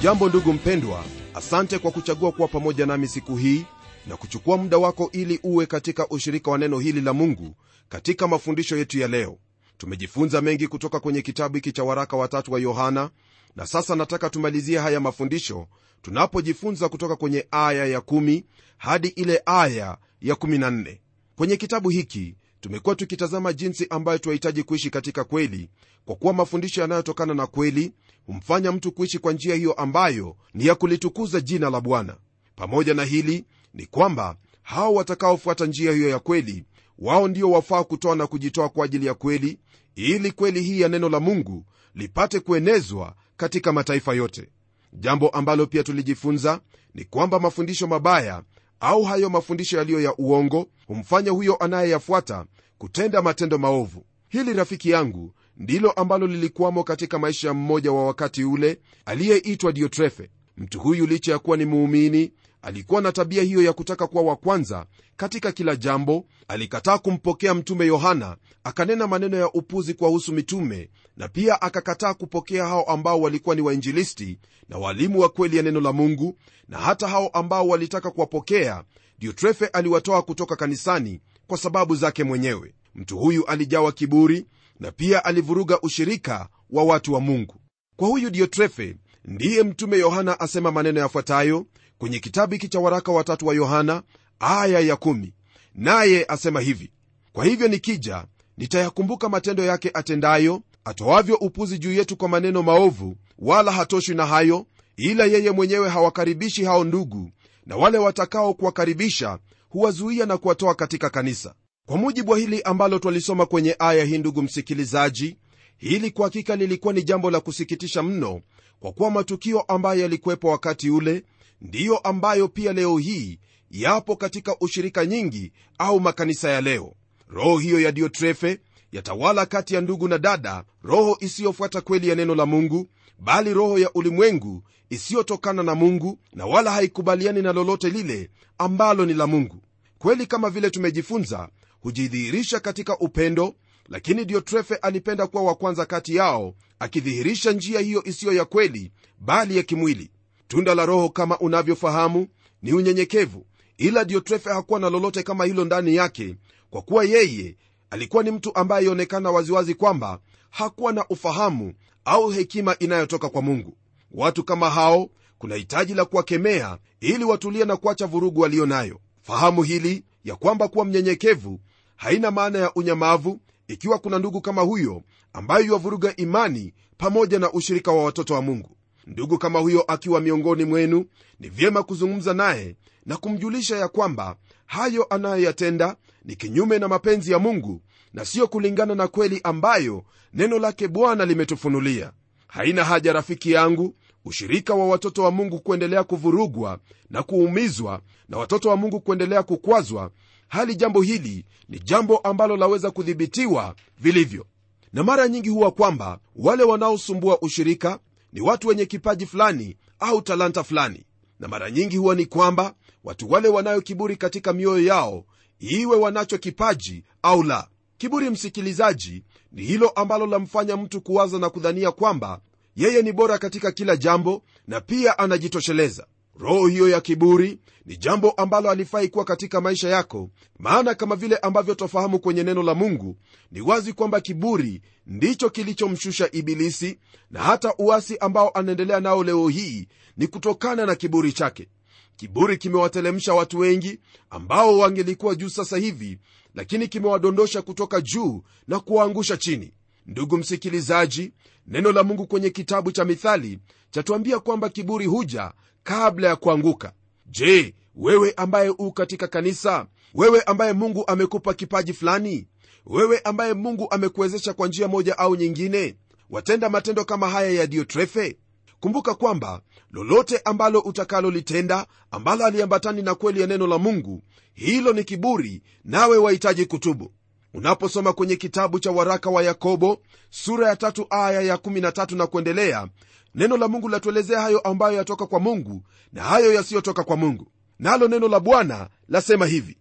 ujambo ndugu mpendwa asante kwa kuchagua kuwa pamoja nami siku hii na kuchukua muda wako ili uwe katika ushirika wa neno hili la mungu katika mafundisho yetu ya leo. Tumejifunza mengi kutoka kwenye kitabu hiki cha waraka watatu wa yohana na sasa nataka tumalizie haya mafundisho tunapojifunza kutoka kwenye aya ya 1 hadi ile aya ya 14 kwenye kitabu hiki tumekuwa tukitazama jinsi ambayo tunahitaji kuishi katika kweli kwa kuwa mafundisho yanayotokana na kweli humfanya mtu kuishi kwa njia hiyo ambayo ni ya kulitukuza jina la bwana. Pamoja na hili ni kwamba hao watakaofuata njia hiyo ya kweli wao ndio wafaa kutoa na kujitoa kwa ajili ya kweli ili kweli hii ya neno la mungu lipate kuenezwa katika mataifa yote. Jambo ambalo pia tulijifunza ni kwamba mafundisho mabaya au hayo mafundisho yaliyo ya uongo humfanya huyo anayeyafuata kutenda matendo maovu. Hili rafiki yangu ndilo ambalo lilikuwamo katika maisha ya mmoja wa wakati ule aliyeitwa diotrefe mtu huyu licha ya kuwa ni muumini alikuwa na tabia hiyo ya kutaka kuwa wa kwanza katika kila jambo. Alikataa kumpokea mtume yohana akanena maneno ya upuzi kuwahusu mitume na pia akakataa kupokea hao ambao walikuwa ni wainjilisti na walimu wa kweli ya neno la mungu na hata hao ambao walitaka kuwapokea diotrefe aliwatoa kutoka kanisani kwa sababu zake mwenyewe mtu huyu alijawa kiburi na pia alivuruga ushirika wa watu wa mungu kwa huyu diotrefe ndiye mtume yohana asema maneno yafuatayo kwenye kitabu hiki cha waraka watatu wa yohana aya ya kumi. naye asema hivi kwa hivyo nikija nitayakumbuka matendo yake atendayo atoavyo upuzi juu yetu kwa maneno maovu wala hatoshwi na hayo ila yeye mwenyewe hawakaribishi hao ndugu na wale watakao kuwakaribisha huwazuia na kuwatoa katika kanisa. Kwa mujibu wa hili ambalo twalisoma kwenye aya hii ndugu msikilizaji hili kwa hakika lilikuwa ni jambo la kusikitisha mno kwa kuwa matukio ambayo yalikuwepo wakati ule ndiyo ambayo pia leo hii yapo katika ushirika nyingi au makanisa ya leo. Roho hiyo ya diotrefe yatawala kati ya ndugu na dada roho isiyofuata kweli ya neno la mungu bali roho ya ulimwengu isiyotokana na mungu na wala haikubaliani na lolote lile ambalo ni la mungu. Kweli kama vile tumejifunza hujidhihirisha katika upendo lakini diotrefe alipenda kuwa wa kwanza kati yao akidhihirisha njia hiyo isiyo ya kweli bali ya kimwili. Tunda la roho kama unavyofahamu ni unyenyekevu ila diotrefe hakuwa na lolote kama hilo ndani yake kwa kuwa yeye alikuwa ni mtu ambaye ionekana waziwazi kwamba hakuwa na ufahamu au hekima inayotoka kwa mungu watu kama hao kuna hitaji la kuwakemea ili watulie na kuacha vurugu walio nayo. Fahamu hili ya kwamba kuwa mnyenyekevu haina maana ya unyamavu ikiwa kuna ndugu kama huyo ambayo yuwavuruga imani pamoja na ushirika wa watoto wa mungu. Ndugu kama huyo akiwa miongoni mwenu ni vyema kuzungumza naye na kumjulisha ya kwamba hayo anayoyatenda ni kinyume na mapenzi ya mungu na siyo kulingana na kweli ambayo neno lake bwana limetufunulia. Haina haja rafiki yangu ushirika wa watoto wa mungu kuendelea kuvurugwa na kuumizwa na watoto wa mungu kuendelea kukwazwa hali jambo hili ni jambo ambalo laweza kudhibitiwa vilivyo. Na mara nyingi huwa kwamba wale wanaosumbua ushirika ni watu wenye kipaji fulani au talanta fulani. Na mara nyingi huwa ni kwamba watu wale wanayo kiburi katika mioyo yao iwe wanacho kipaji au la. Kiburi msikilizaji ni hilo ambalo lamfanya mtu kuwaza na kudhania kwamba yeye ni bora katika kila jambo na pia anajitosheleza. Roho hiyo ya kiburi ni jambo ambalo alifai kuwa katika maisha yako maana kama vile ambavyo twafahamu kwenye neno la mungu ni wazi kwamba kiburi ndicho kilichomshusha ibilisi na hata uasi ambao anaendelea nao leo hii ni kutokana na kiburi chake. Kiburi kimewatelemsha watu wengi ambao wangelikuwa juu sasa hivi lakini kimewadondosha kutoka juu na kuwaangusha chini ndugu msikilizaji neno la mungu kwenye kitabu cha mithali chatuambia kwamba kiburi huja kabla ya kuanguka. Je wewe ambaye u katika kanisa wewe ambaye mungu amekupa kipaji fulani wewe ambaye mungu amekuwezesha kwa njia moja au nyingine watenda matendo kama haya ya diotrefe kumbuka kwamba lolote ambalo utakalolitenda ambalo aliambatani na kweli ya neno la mungu hilo ni kiburi nawe wahitaji kutubu unaposoma kwenye kitabu cha waraka wa yakobo sura ya tatu aya ya 13 na kuendelea neno la mungu latuelezea hayo ambayo yatoka kwa mungu na hayo yasiyotoka kwa mungu. Nalo neno la bwana lasema hivi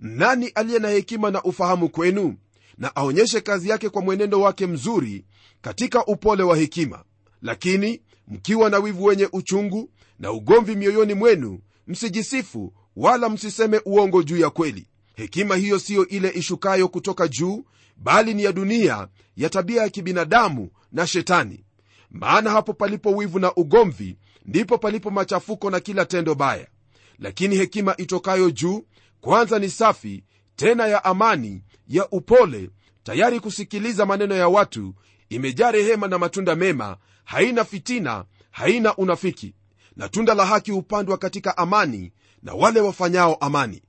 nani aliye na hekima na ufahamu kwenu? Na aonyeshe kazi yake kwa mwenendo wake mzuri katika upole wa hekima. Lakini mkiwa na wivu wenye uchungu na ugomvi mioyoni mwenu msijisifu wala msiseme uongo juu ya kweli hekima hiyo siyo ile ishukayo kutoka juu bali ni ya dunia ya tabia ya kibinadamu na shetani. Maana hapo palipo wivu na ugomvi ndipo palipo machafuko na kila tendo baya. Lakini hekima itokayo juu kwanza ni safi tena ya amani ya upole tayari kusikiliza maneno ya watu imejaa rehema na matunda mema haina fitina haina unafiki. Na tunda la haki hupandwa katika amani na wale wafanyao amani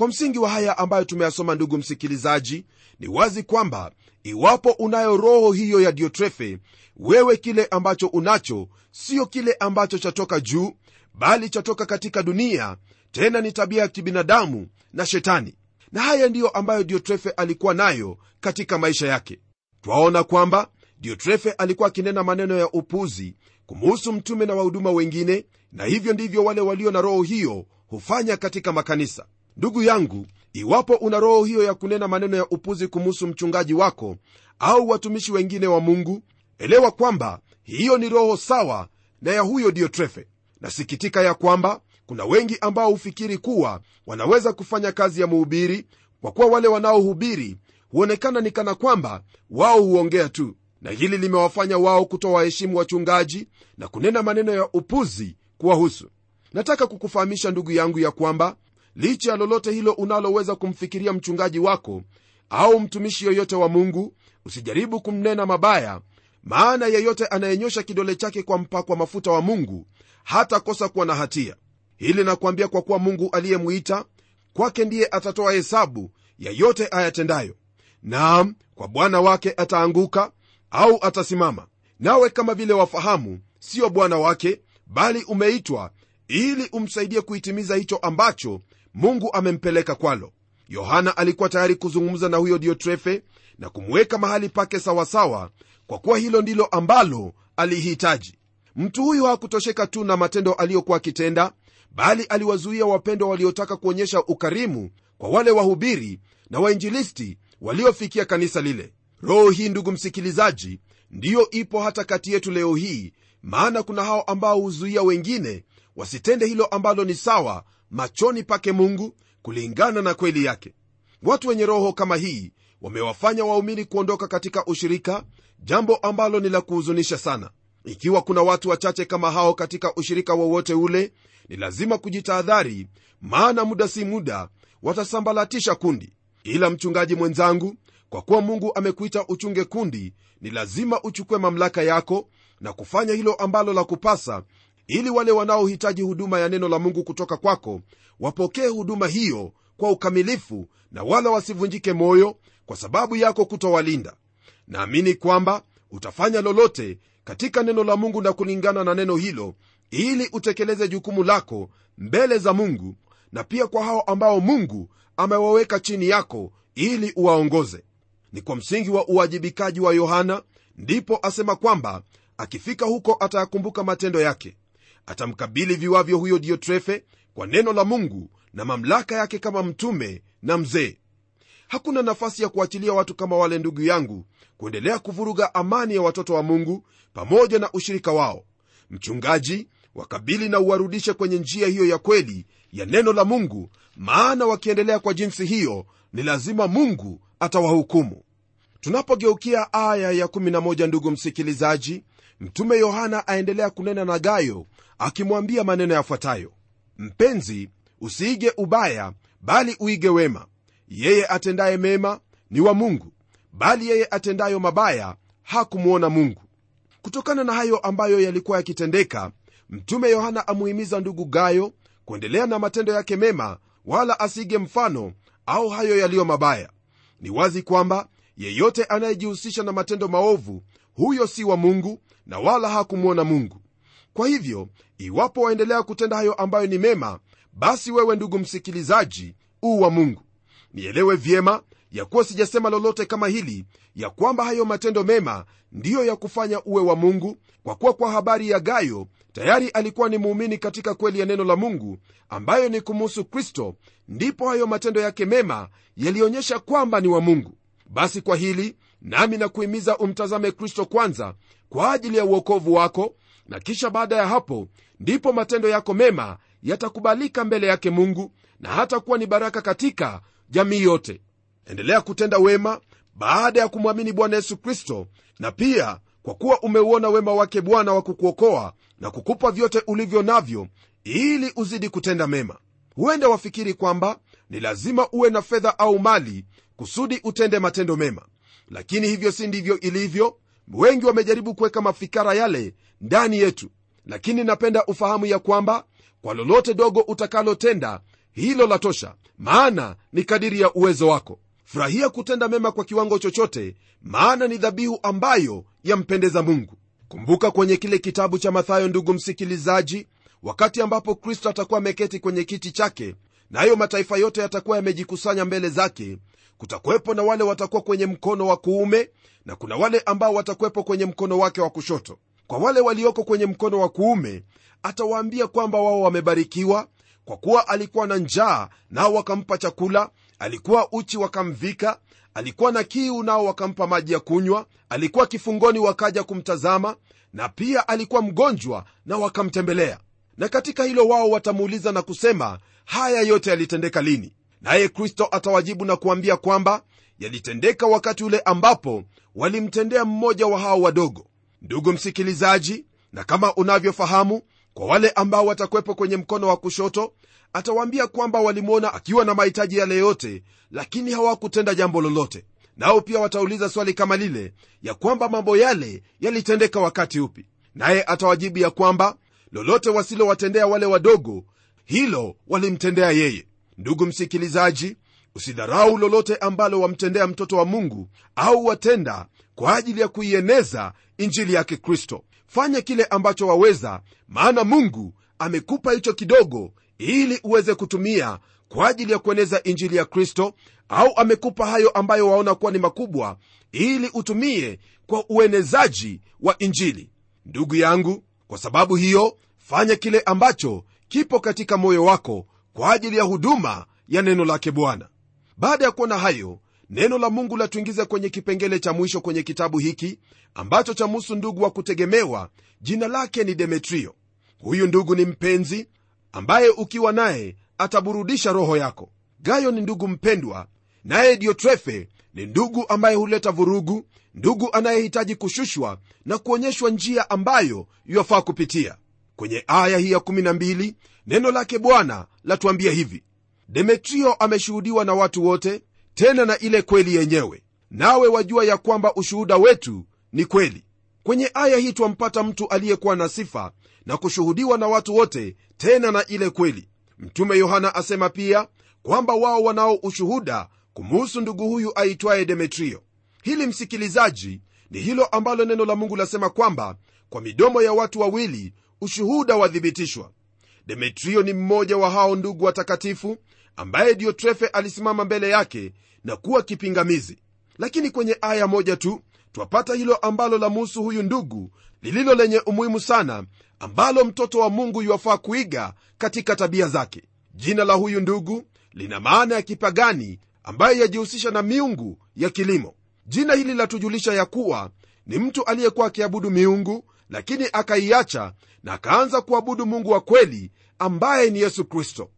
kwa msingi wa haya ambayo tumeyasoma ndugu msikilizaji ni wazi kwamba iwapo unayo roho hiyo ya diotrefe wewe kile ambacho unacho sio kile ambacho chatoka juu bali chatoka katika dunia tena ni tabia ya kibinadamu na shetani. Na haya ndiyo ambayo diotrefe alikuwa nayo katika maisha yake. Twaona kwamba diotrefe alikuwa akinena maneno ya upuzi kumuhusu mtume na wahuduma wengine na hivyo ndivyo wale walio na roho hiyo hufanya katika makanisa ndugu yangu iwapo una roho hiyo ya kunena maneno ya upuzi kumuhusu mchungaji wako au watumishi wengine wa mungu elewa kwamba hiyo ni roho sawa na ya huyo diotrefe nasikitika ya kwamba kuna wengi ambao hufikiri kuwa wanaweza kufanya kazi ya muhubiri kwa kuwa wale wanaohubiri huonekana ni kana kwamba wao huongea tu. Na hili limewafanya wao kutowaheshimu wachungaji na kunena maneno ya upuzi kuwahusu. Nataka kukufahamisha ndugu yangu ya kwamba licha ya lolote hilo unaloweza kumfikiria mchungaji wako au mtumishi yoyote wa mungu usijaribu kumnena mabaya maana yeyote anayenyosha kidole chake kwa mpakwa mafuta wa mungu hatakosa kuwa na hatia. Hili nakuambia kwa kuwa mungu aliyemwita kwake ndiye atatoa hesabu ya yote ayatendayo. Naam kwa bwana wake ataanguka au atasimama. Nawe kama vile wafahamu sio bwana wake bali umeitwa ili umsaidie kuitimiza hicho ambacho mungu amempeleka kwalo. Yohana alikuwa tayari kuzungumza na huyo diotrefe na kumweka mahali pake sawasawa kwa kuwa hilo ndilo ambalo alihitaji. Mtu huyu hakutosheka tu na matendo aliyokuwa akitenda bali aliwazuia wapendwa waliotaka kuonyesha ukarimu kwa wale wahubiri na wainjilisti waliofikia kanisa lile. Roho hii ndugu msikilizaji ndiyo ipo hata kati yetu leo hii maana kuna hao ambao huzuia wengine wasitende hilo ambalo ni sawa machoni pake mungu kulingana na kweli yake. Watu wenye roho kama hii wamewafanya waumini kuondoka katika ushirika jambo ambalo ni la kuhuzunisha sana. Ikiwa kuna watu wachache kama hao katika ushirika wowote ule ni lazima kujitahadhari maana muda si muda watasambalatisha kundi. Ila mchungaji mwenzangu kwa kuwa mungu amekuita uchunge kundi ni lazima uchukue mamlaka yako na kufanya hilo ambalo la kupasa ili wale wanaohitaji huduma ya neno la mungu kutoka kwako wapokee huduma hiyo kwa ukamilifu na wala wasivunjike moyo kwa sababu yako kutowalinda. Naamini kwamba utafanya lolote katika neno la mungu na kulingana na neno hilo ili utekeleze jukumu lako mbele za mungu na pia kwa hao ambao mungu amewaweka chini yako ili uwaongoze. Ni kwa msingi wa uwajibikaji wa yohana ndipo asema kwamba akifika huko atayakumbuka matendo yake atamkabili viwavyo huyo diotrefe kwa neno la mungu na mamlaka yake kama mtume na mzee. Hakuna nafasi ya kuachilia watu kama wale ndugu yangu kuendelea kuvuruga amani ya watoto wa mungu pamoja na ushirika wao. Mchungaji wakabili na uwarudishe kwenye njia hiyo ya kweli ya neno la mungu maana wakiendelea kwa jinsi hiyo ni lazima mungu atawahukumu. Tunapogeukia aya ya 11 ndugu msikilizaji mtume yohana aendelea kunena na gayo akimwambia maneno yafuatayo mpenzi usiige ubaya bali uige wema. Yeye atendaye mema ni wa mungu bali yeye atendayo mabaya hakumwona mungu. Kutokana na hayo ambayo yalikuwa yakitendeka mtume yohana amuhimiza ndugu gayo kuendelea na matendo yake mema wala asige mfano au hayo yaliyo mabaya. Ni wazi kwamba yeyote anayejihusisha na matendo maovu huyo si wa mungu na wala hakumwona mungu kwa hivyo iwapo waendelea kutenda hayo ambayo ni mema basi wewe ndugu msikilizaji uu wa mungu. Nielewe vyema ya kuwa sijasema lolote kama hili ya kwamba hayo matendo mema ndiyo ya kufanya uwe wa mungu kwa kuwa kwa habari ya gayo tayari alikuwa ni muumini katika kweli ya neno la mungu ambayo ni kumuhusu kristo ndipo hayo matendo yake mema yalionyesha kwamba ni wa mungu. Basi kwa hili nami nakuhimiza umtazame kristo kwanza kwa ajili ya uokovu wako na kisha baada ya hapo ndipo matendo yako mema yatakubalika mbele yake mungu na hata kuwa ni baraka katika jamii yote. Endelea kutenda wema baada ya kumwamini bwana yesu kristo na pia kwa kuwa umeuona wema wake bwana wa kukuokoa na kukupa vyote ulivyo navyo ili uzidi kutenda mema. Huenda wafikiri kwamba ni lazima uwe na fedha au mali kusudi utende matendo mema. Lakini hivyo si ndivyo ilivyo. Wengi wamejaribu kuweka mafikara yale ndani yetu. Lakini napenda ufahamu ya kwamba kwa lolote dogo utakalotenda hilo la tosha maana ni kadiri ya uwezo wako. Furahia kutenda mema kwa kiwango chochote maana ni dhabihu ambayo yampendeza mungu. Kumbuka kwenye kile kitabu cha mathayo ndugu msikilizaji wakati ambapo kristo atakuwa ameketi kwenye kiti chake nayo na mataifa yote yatakuwa yamejikusanya mbele zake kutakuwepo na wale watakuwa kwenye mkono wa kuume na kuna wale ambao watakuwepo kwenye mkono wake wa kushoto kwa wale walioko kwenye mkono wa kuume atawaambia kwamba wao wamebarikiwa kwa kuwa alikuwa na njaa nao wakampa chakula alikuwa uchi wakamvika alikuwa na kiu nao wakampa maji ya kunywa alikuwa kifungoni wakaja kumtazama na pia alikuwa mgonjwa na wakamtembelea. Na katika hilo wao watamuuliza na kusema haya yote yalitendeka lini? Naye kristo atawajibu na kuambia kwamba yalitendeka wakati ule ambapo walimtendea mmoja wa hao wadogo ndugu msikilizaji na kama unavyofahamu kwa wale ambao watakwepo kwenye mkono wa kushoto atawaambia kwamba walimwona akiwa na mahitaji yale yote lakini hawakutenda jambo lolote. Nao pia watauliza swali kama lile ya kwamba mambo yale yalitendeka wakati upi. Naye atawajibu ya kwamba lolote wasilowatendea wale wadogo hilo walimtendea yeye. Ndugu msikilizaji usidharau lolote ambalo wamtendea mtoto wa mungu au watenda kwa ajili ya kuieneza injili yake kristo. Fanya kile ambacho waweza maana mungu amekupa hicho kidogo ili uweze kutumia kwa ajili ya kueneza injili ya kristo au amekupa hayo ambayo waona kuwa ni makubwa ili utumie kwa uenezaji wa injili. Ndugu yangu kwa sababu hiyo fanya kile ambacho kipo katika moyo wako kwa ajili ya huduma ya neno lake bwana. Baada ya kuona hayo neno la mungu latuingiza kwenye kipengele cha mwisho kwenye kitabu hiki ambacho chamuhusu ndugu wa kutegemewa jina lake ni demetrio. Huyu ndugu ni mpenzi ambaye ukiwa naye ataburudisha roho yako. Gayo ni ndugu mpendwa naye diotrefe ni ndugu ambaye huleta vurugu ndugu anayehitaji kushushwa na kuonyeshwa njia ambayo yafaa kupitia. Kwenye aya hii ya12 neno lake bwana latuambia hivi. Demetrio ameshuhudiwa na watu wote tena na ile kweli yenyewe. Nawe wajua ya kwamba ushuhuda wetu ni kweli. Kwenye aya hii twampata mtu aliyekuwa na sifa na kushuhudiwa na watu wote tena na ile kweli. Mtume yohana asema pia kwamba wao wanao ushuhuda kumuhusu ndugu huyu aitwaye demetrio. Hili msikilizaji ni hilo ambalo neno la mungu lasema kwamba kwa midomo ya watu wawili ushuhuda wathibitishwa. Demetrio ni mmoja wa hao ndugu watakatifu ambaye diotrefe alisimama mbele yake na kuwa kipingamizi. Lakini kwenye aya moja tu twapata hilo ambalo lamuhusu huyu ndugu lililo lenye umuhimu sana ambalo mtoto wa mungu yuwafaa kuiga katika tabia zake. Jina la huyu ndugu lina maana ya kipagani ambaye yajihusisha na miungu ya kilimo. Jina hili latujulisha ya kuwa ni mtu aliyekuwa akiabudu miungu lakini akaiacha na akaanza kuabudu mungu wa kweli ambaye ni yesu kristo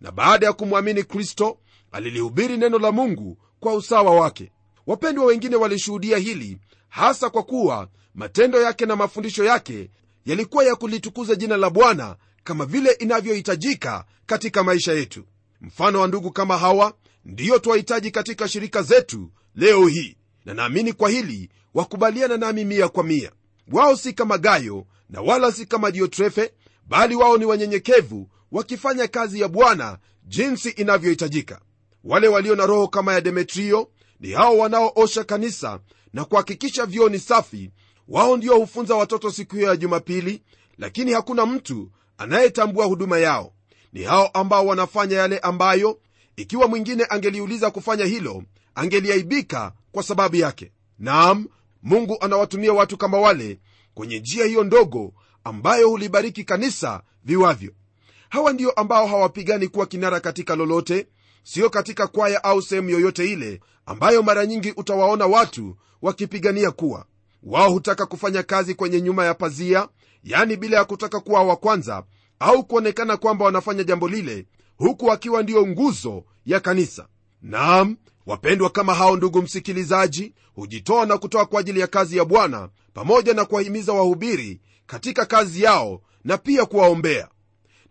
na baada ya kumwamini kristo alilihubiri neno la mungu kwa usawa wake. Wapendwa wengine walishuhudia hili hasa kwa kuwa matendo yake na mafundisho yake yalikuwa ya kulitukuza jina la bwana kama vile inavyohitajika katika maisha yetu. Mfano wa ndugu kama hawa ndiyo twahitaji katika shirika zetu leo hii. Na naamini kwa hili wakubaliana nami mia kwa mia. Wao si kama gayo na wala si kama diotrefe bali wao ni wanyenyekevu wakifanya kazi ya bwana jinsi inavyohitajika. Wale walio na roho kama ya demetrio ni hao wanaoosha kanisa na kuhakikisha vyoo ni safi. Wao ndio hufunza watoto siku hiyo ya jumapili lakini hakuna mtu anayetambua huduma yao. Ni hao ambao wanafanya yale ambayo ikiwa mwingine angeliuliza kufanya hilo angeliaibika kwa sababu yake. Naam mungu anawatumia watu kama wale kwenye njia hiyo ndogo ambayo hulibariki kanisa viwavyo hawa ndio ambao hawapigani kuwa kinara katika lolote sio katika kwaya au sehemu yoyote ile ambayo mara nyingi utawaona watu wakipigania kuwa. Wao hutaka kufanya kazi kwenye nyuma ya pazia yani bila ya kutaka kuwa wa kwanza au kuonekana kwamba wanafanya jambo lile huku wakiwa ndiyo nguzo ya kanisa. Naam wapendwa kama hao ndugu msikilizaji hujitoa na kutoa kwa ajili ya kazi ya bwana pamoja na kuwahimiza wahubiri katika kazi yao na pia kuwaombea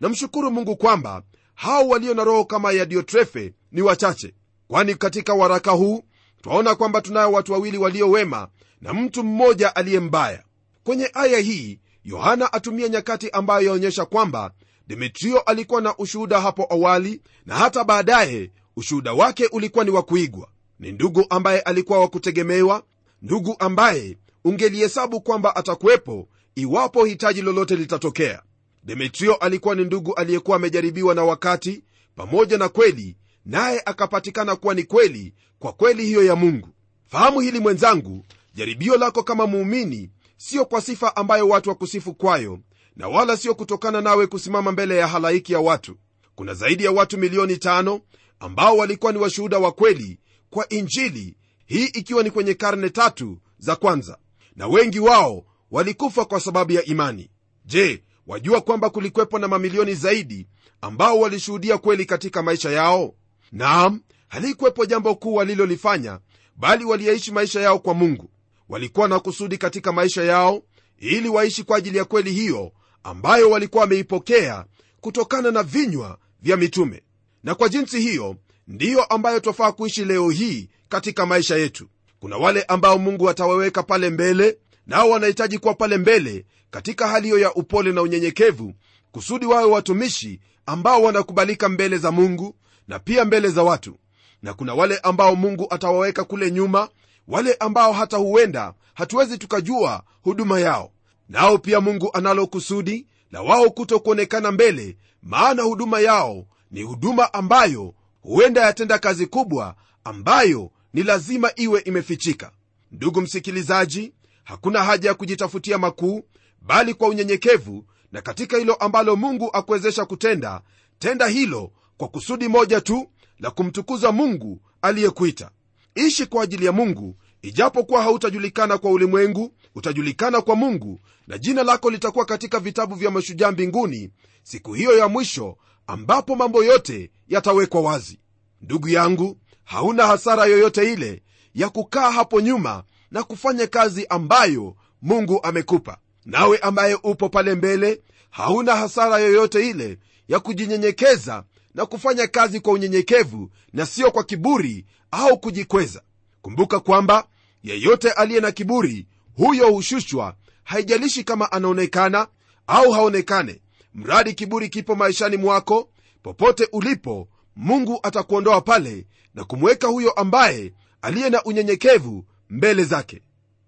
namshukuru mungu kwamba hao walio na roho kama ya diotrefe ni wachache. Kwani katika waraka huu twaona kwamba tunayo watu wawili walio wema na mtu mmoja aliye mbaya. Kwenye aya hii yohana atumia nyakati ambayo yaonyesha kwamba demetrio alikuwa na ushuhuda hapo awali na hata baadaye ushuhuda wake ulikuwa ni wa kuigwa. Ni ndugu ambaye alikuwa wa kutegemewa ndugu ambaye ungelihesabu kwamba atakuwepo iwapo hitaji lolote litatokea demetrio alikuwa ni ndugu aliyekuwa amejaribiwa na wakati pamoja na kweli naye akapatikana kuwa ni kweli kwa kweli hiyo ya mungu. Fahamu hili mwenzangu jaribio lako kama muumini sio kwa sifa ambayo watu wakusifu kwayo na wala sio kutokana nawe kusimama mbele ya halaiki ya watu. Kuna zaidi ya watu milioni tano ambao walikuwa ni washuhuda wa kweli kwa injili hii ikiwa ni kwenye karne tatu za kwanza na wengi wao walikufa kwa sababu ya imani. Je wajua kwamba kulikwepo na mamilioni zaidi ambao walishuhudia kweli katika maisha yao? Naam halikwepo jambo kuu walilolifanya bali waliyaishi maisha yao kwa mungu. Walikuwa na kusudi katika maisha yao ili waishi kwa ajili ya kweli hiyo ambayo walikuwa wameipokea kutokana na vinywa vya mitume. Na kwa jinsi hiyo ndiyo ambayo twafaa kuishi leo hii katika maisha yetu. Kuna wale ambao mungu atawaweka pale mbele nao wanahitaji kuwa pale mbele katika hali hiyo ya upole na unyenyekevu kusudi wawe watumishi ambao wanakubalika mbele za mungu na pia mbele za watu. Na kuna wale ambao mungu atawaweka kule nyuma wale ambao hata huenda hatuwezi tukajua huduma yao. Nao pia mungu analo kusudi la wao kuto kuonekana mbele maana huduma yao ni huduma ambayo huenda yatenda kazi kubwa ambayo ni lazima iwe imefichika. Ndugu msikilizaji hakuna haja ya kujitafutia makuu bali kwa unyenyekevu na katika hilo ambalo mungu akuwezesha kutenda tenda hilo kwa kusudi moja tu la kumtukuza mungu aliyekuita. Ishi kwa ajili ya mungu ijapokuwa hautajulikana kwa ulimwengu utajulikana kwa mungu na jina lako litakuwa katika vitabu vya mashujaa mbinguni siku hiyo ya mwisho ambapo mambo yote yatawekwa wazi. Ndugu yangu hauna hasara yoyote ile ya kukaa hapo nyuma na kufanya kazi ambayo mungu amekupa. Nawe ambaye upo pale mbele hauna hasara yoyote ile ya kujinyenyekeza na kufanya kazi kwa unyenyekevu na sio kwa kiburi au kujikweza. Kumbuka kwamba yeyote aliye na kiburi huyo hushushwa haijalishi kama anaonekana au haonekane. Mradi kiburi kipo maishani mwako popote ulipo mungu atakuondoa pale na kumweka huyo ambaye aliye na unyenyekevu mbele zake.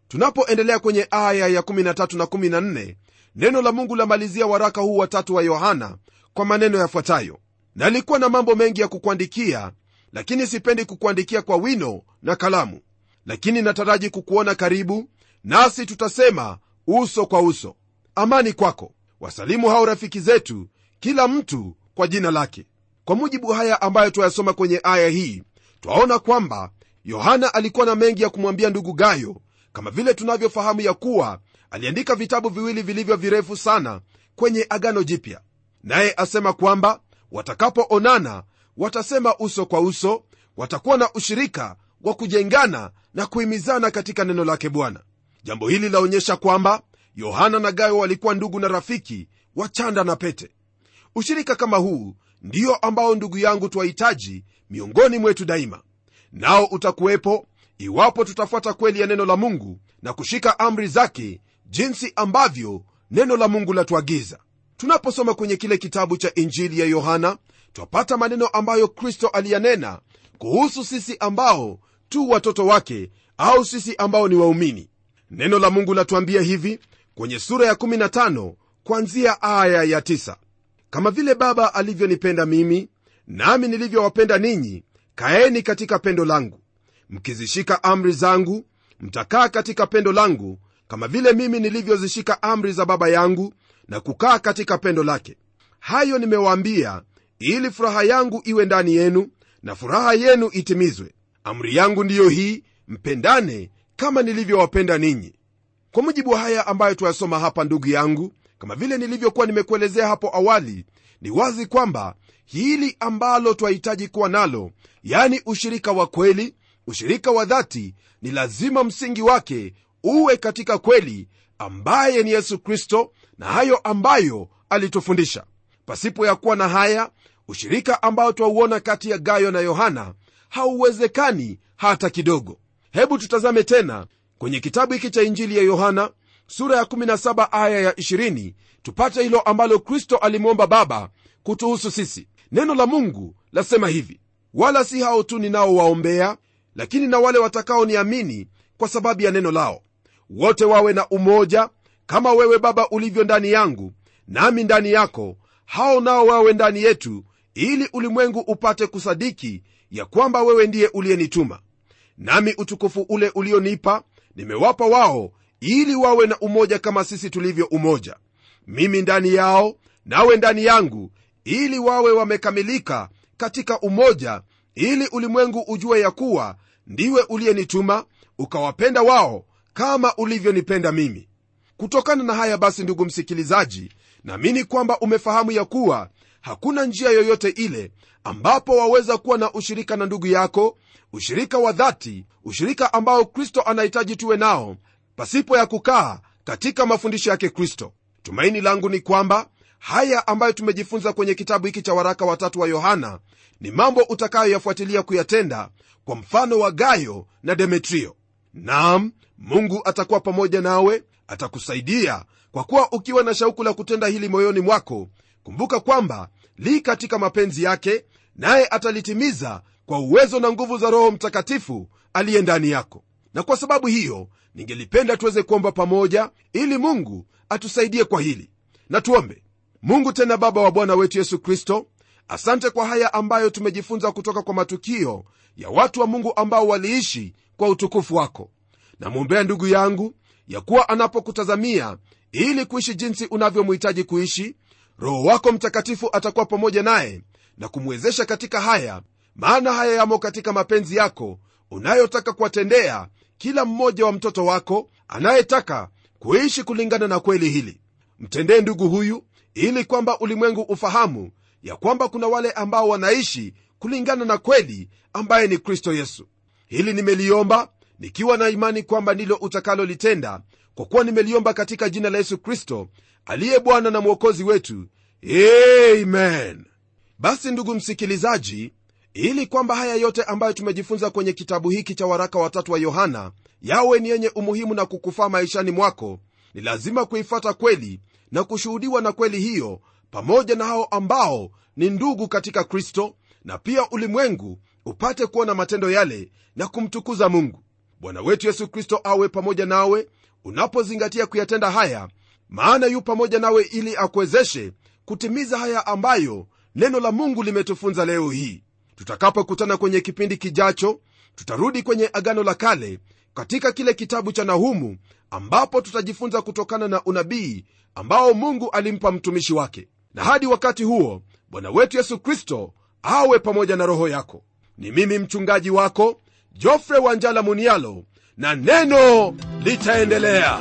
Tunapoendelea kwenye aya ya 13 na 14 neno la mungu lamalizia waraka huu watatu wa yohana kwa maneno yafuatayo. Nalikuwa na mambo mengi ya kukuandikia lakini sipendi kukuandikia kwa wino na kalamu. Lakini nataraji kukuona karibu nasi tutasema uso kwa uso. Amani kwako. Wasalimu hao rafiki zetu kila mtu kwa jina lake. Kwa mujibu haya ambayo twayasoma kwenye aya hii twaona kwamba yohana alikuwa na mengi ya kumwambia ndugu gayo kama vile tunavyofahamu ya kuwa aliandika vitabu viwili vilivyo virefu sana kwenye agano jipya. Naye asema kwamba watakapoonana watasema uso kwa uso watakuwa na ushirika wa kujengana na kuhimizana katika neno lake bwana. Jambo hili laonyesha kwamba yohana na gayo walikuwa ndugu na rafiki wa chanda na pete. Ushirika kama huu ndiyo ambao ndugu yangu twahitaji miongoni mwetu daima nao utakuwepo iwapo tutafuata kweli ya neno la mungu na kushika amri zake jinsi ambavyo neno la mungu latuagiza. Tunaposoma kwenye kile kitabu cha injili ya yohana twapata maneno ambayo kristo aliyanena kuhusu sisi ambao tu watoto wake au sisi ambao ni waumini. Neno la mungu latuambia hivi kwenye sura ya 15 kwanzia aya ya 9 kama vile baba alivyonipenda mimi nami nilivyowapenda ninyi kaeni katika pendo langu. Mkizishika amri zangu mtakaa katika pendo langu kama vile mimi nilivyozishika amri za baba yangu na kukaa katika pendo lake. Hayo nimewaambia ili furaha yangu iwe ndani yenu na furaha yenu itimizwe. Amri yangu ndiyo hii mpendane kama nilivyowapenda ninyi. Kwa mujibu wa haya ambayo tuyasoma hapa ndugu yangu kama vile nilivyokuwa nimekuelezea hapo awali ni wazi kwamba hili ambalo twahitaji kuwa nalo yani ushirika wa kweli ushirika wa dhati ni lazima msingi wake uwe katika kweli ambaye ni yesu kristo na hayo ambayo alitufundisha. Pasipo ya kuwa na haya ushirika ambao twauona kati ya gayo na yohana hauwezekani hata kidogo. Hebu tutazame tena kwenye kitabu hiki cha injili ya yohana sura ya 17 aya ya 20 tupate hilo ambalo kristo alimwomba baba kutuhusu sisi. Neno la mungu lasema hivi wala si hao tu ninaowaombea lakini na wale watakaoniamini kwa sababu ya neno lao. Wote wawe na umoja kama wewe baba ulivyo ndani yangu nami ndani yako hao nao wawe ndani yetu ili ulimwengu upate kusadiki ya kwamba wewe ndiye uliyenituma. Nami utukufu ule ulionipa nimewapa wao ili wawe na umoja kama sisi tulivyo umoja. Mimi ndani yao nawe ndani yangu ili wawe wamekamilika katika umoja ili ulimwengu ujue ya kuwa ndiwe uliyenituma ukawapenda wao kama ulivyonipenda mimi. Kutokana na haya basi ndugu msikilizaji naamini kwamba umefahamu ya kuwa hakuna njia yoyote ile ambapo waweza kuwa na ushirika na ndugu yako ushirika wa dhati ushirika ambao kristo anahitaji tuwe nao pasipo ya kukaa katika mafundisho yake kristo tumaini langu ni kwamba haya ambayo tumejifunza kwenye kitabu hiki cha waraka watatu wa yohana ni mambo utakayoyafuatilia kuyatenda kwa mfano wa gayo na demetrio. Nam mungu atakuwa pamoja nawe atakusaidia kwa kuwa ukiwa na shauku la kutenda hili moyoni mwako kumbuka kwamba li katika mapenzi yake naye atalitimiza kwa uwezo na nguvu za roho mtakatifu aliye ndani yako na kwa sababu hiyo ningelipenda tuweze kuomba pamoja ili mungu atusaidie kwa hili. Na tuombe. Mungu tena baba wa bwana wetu yesu kristo asante kwa haya ambayo tumejifunza kutoka kwa matukio ya watu wa mungu ambao waliishi kwa utukufu wako. Namwombea ndugu yangu ya kuwa anapokutazamia ili kuishi jinsi unavyomhitaji kuishi roho wako mtakatifu atakuwa pamoja naye na kumwezesha katika haya maana haya yamo katika mapenzi yako unayotaka kuwatendea kila mmoja wa mtoto wako anayetaka kuishi kulingana na kweli hili. Mtendee ndugu huyu ili kwamba ulimwengu ufahamu ya kwamba kuna wale ambao wanaishi kulingana na kweli ambaye ni kristo yesu. Hili nimeliomba nikiwa na imani kwamba ndilo utakalolitenda kwa kuwa nimeliomba katika jina la yesu kristo aliye bwana na mwokozi wetu. Amen. Basi ndugu msikilizaji ili kwamba haya yote ambayo tumejifunza kwenye kitabu hiki cha waraka watatu wa yohana yawe ni yenye umuhimu na kukufaa maishani mwako ni lazima kuifata kweli na kushuhudiwa na kweli hiyo pamoja na hao ambao ni ndugu katika kristo na pia ulimwengu upate kuona matendo yale na kumtukuza mungu. Bwana wetu yesu kristo awe pamoja nawe unapozingatia kuyatenda haya maana yu pamoja nawe ili akuwezeshe kutimiza haya ambayo neno la mungu limetufunza leo hii tutakapokutana kwenye kipindi kijacho tutarudi kwenye agano la kale katika kile kitabu cha nahumu ambapo tutajifunza kutokana na unabii ambao mungu alimpa mtumishi wake. Na hadi wakati huo bwana wetu yesu kristo awe pamoja na roho yako. Ni mimi mchungaji wako jofre wanjala munialo na neno litaendelea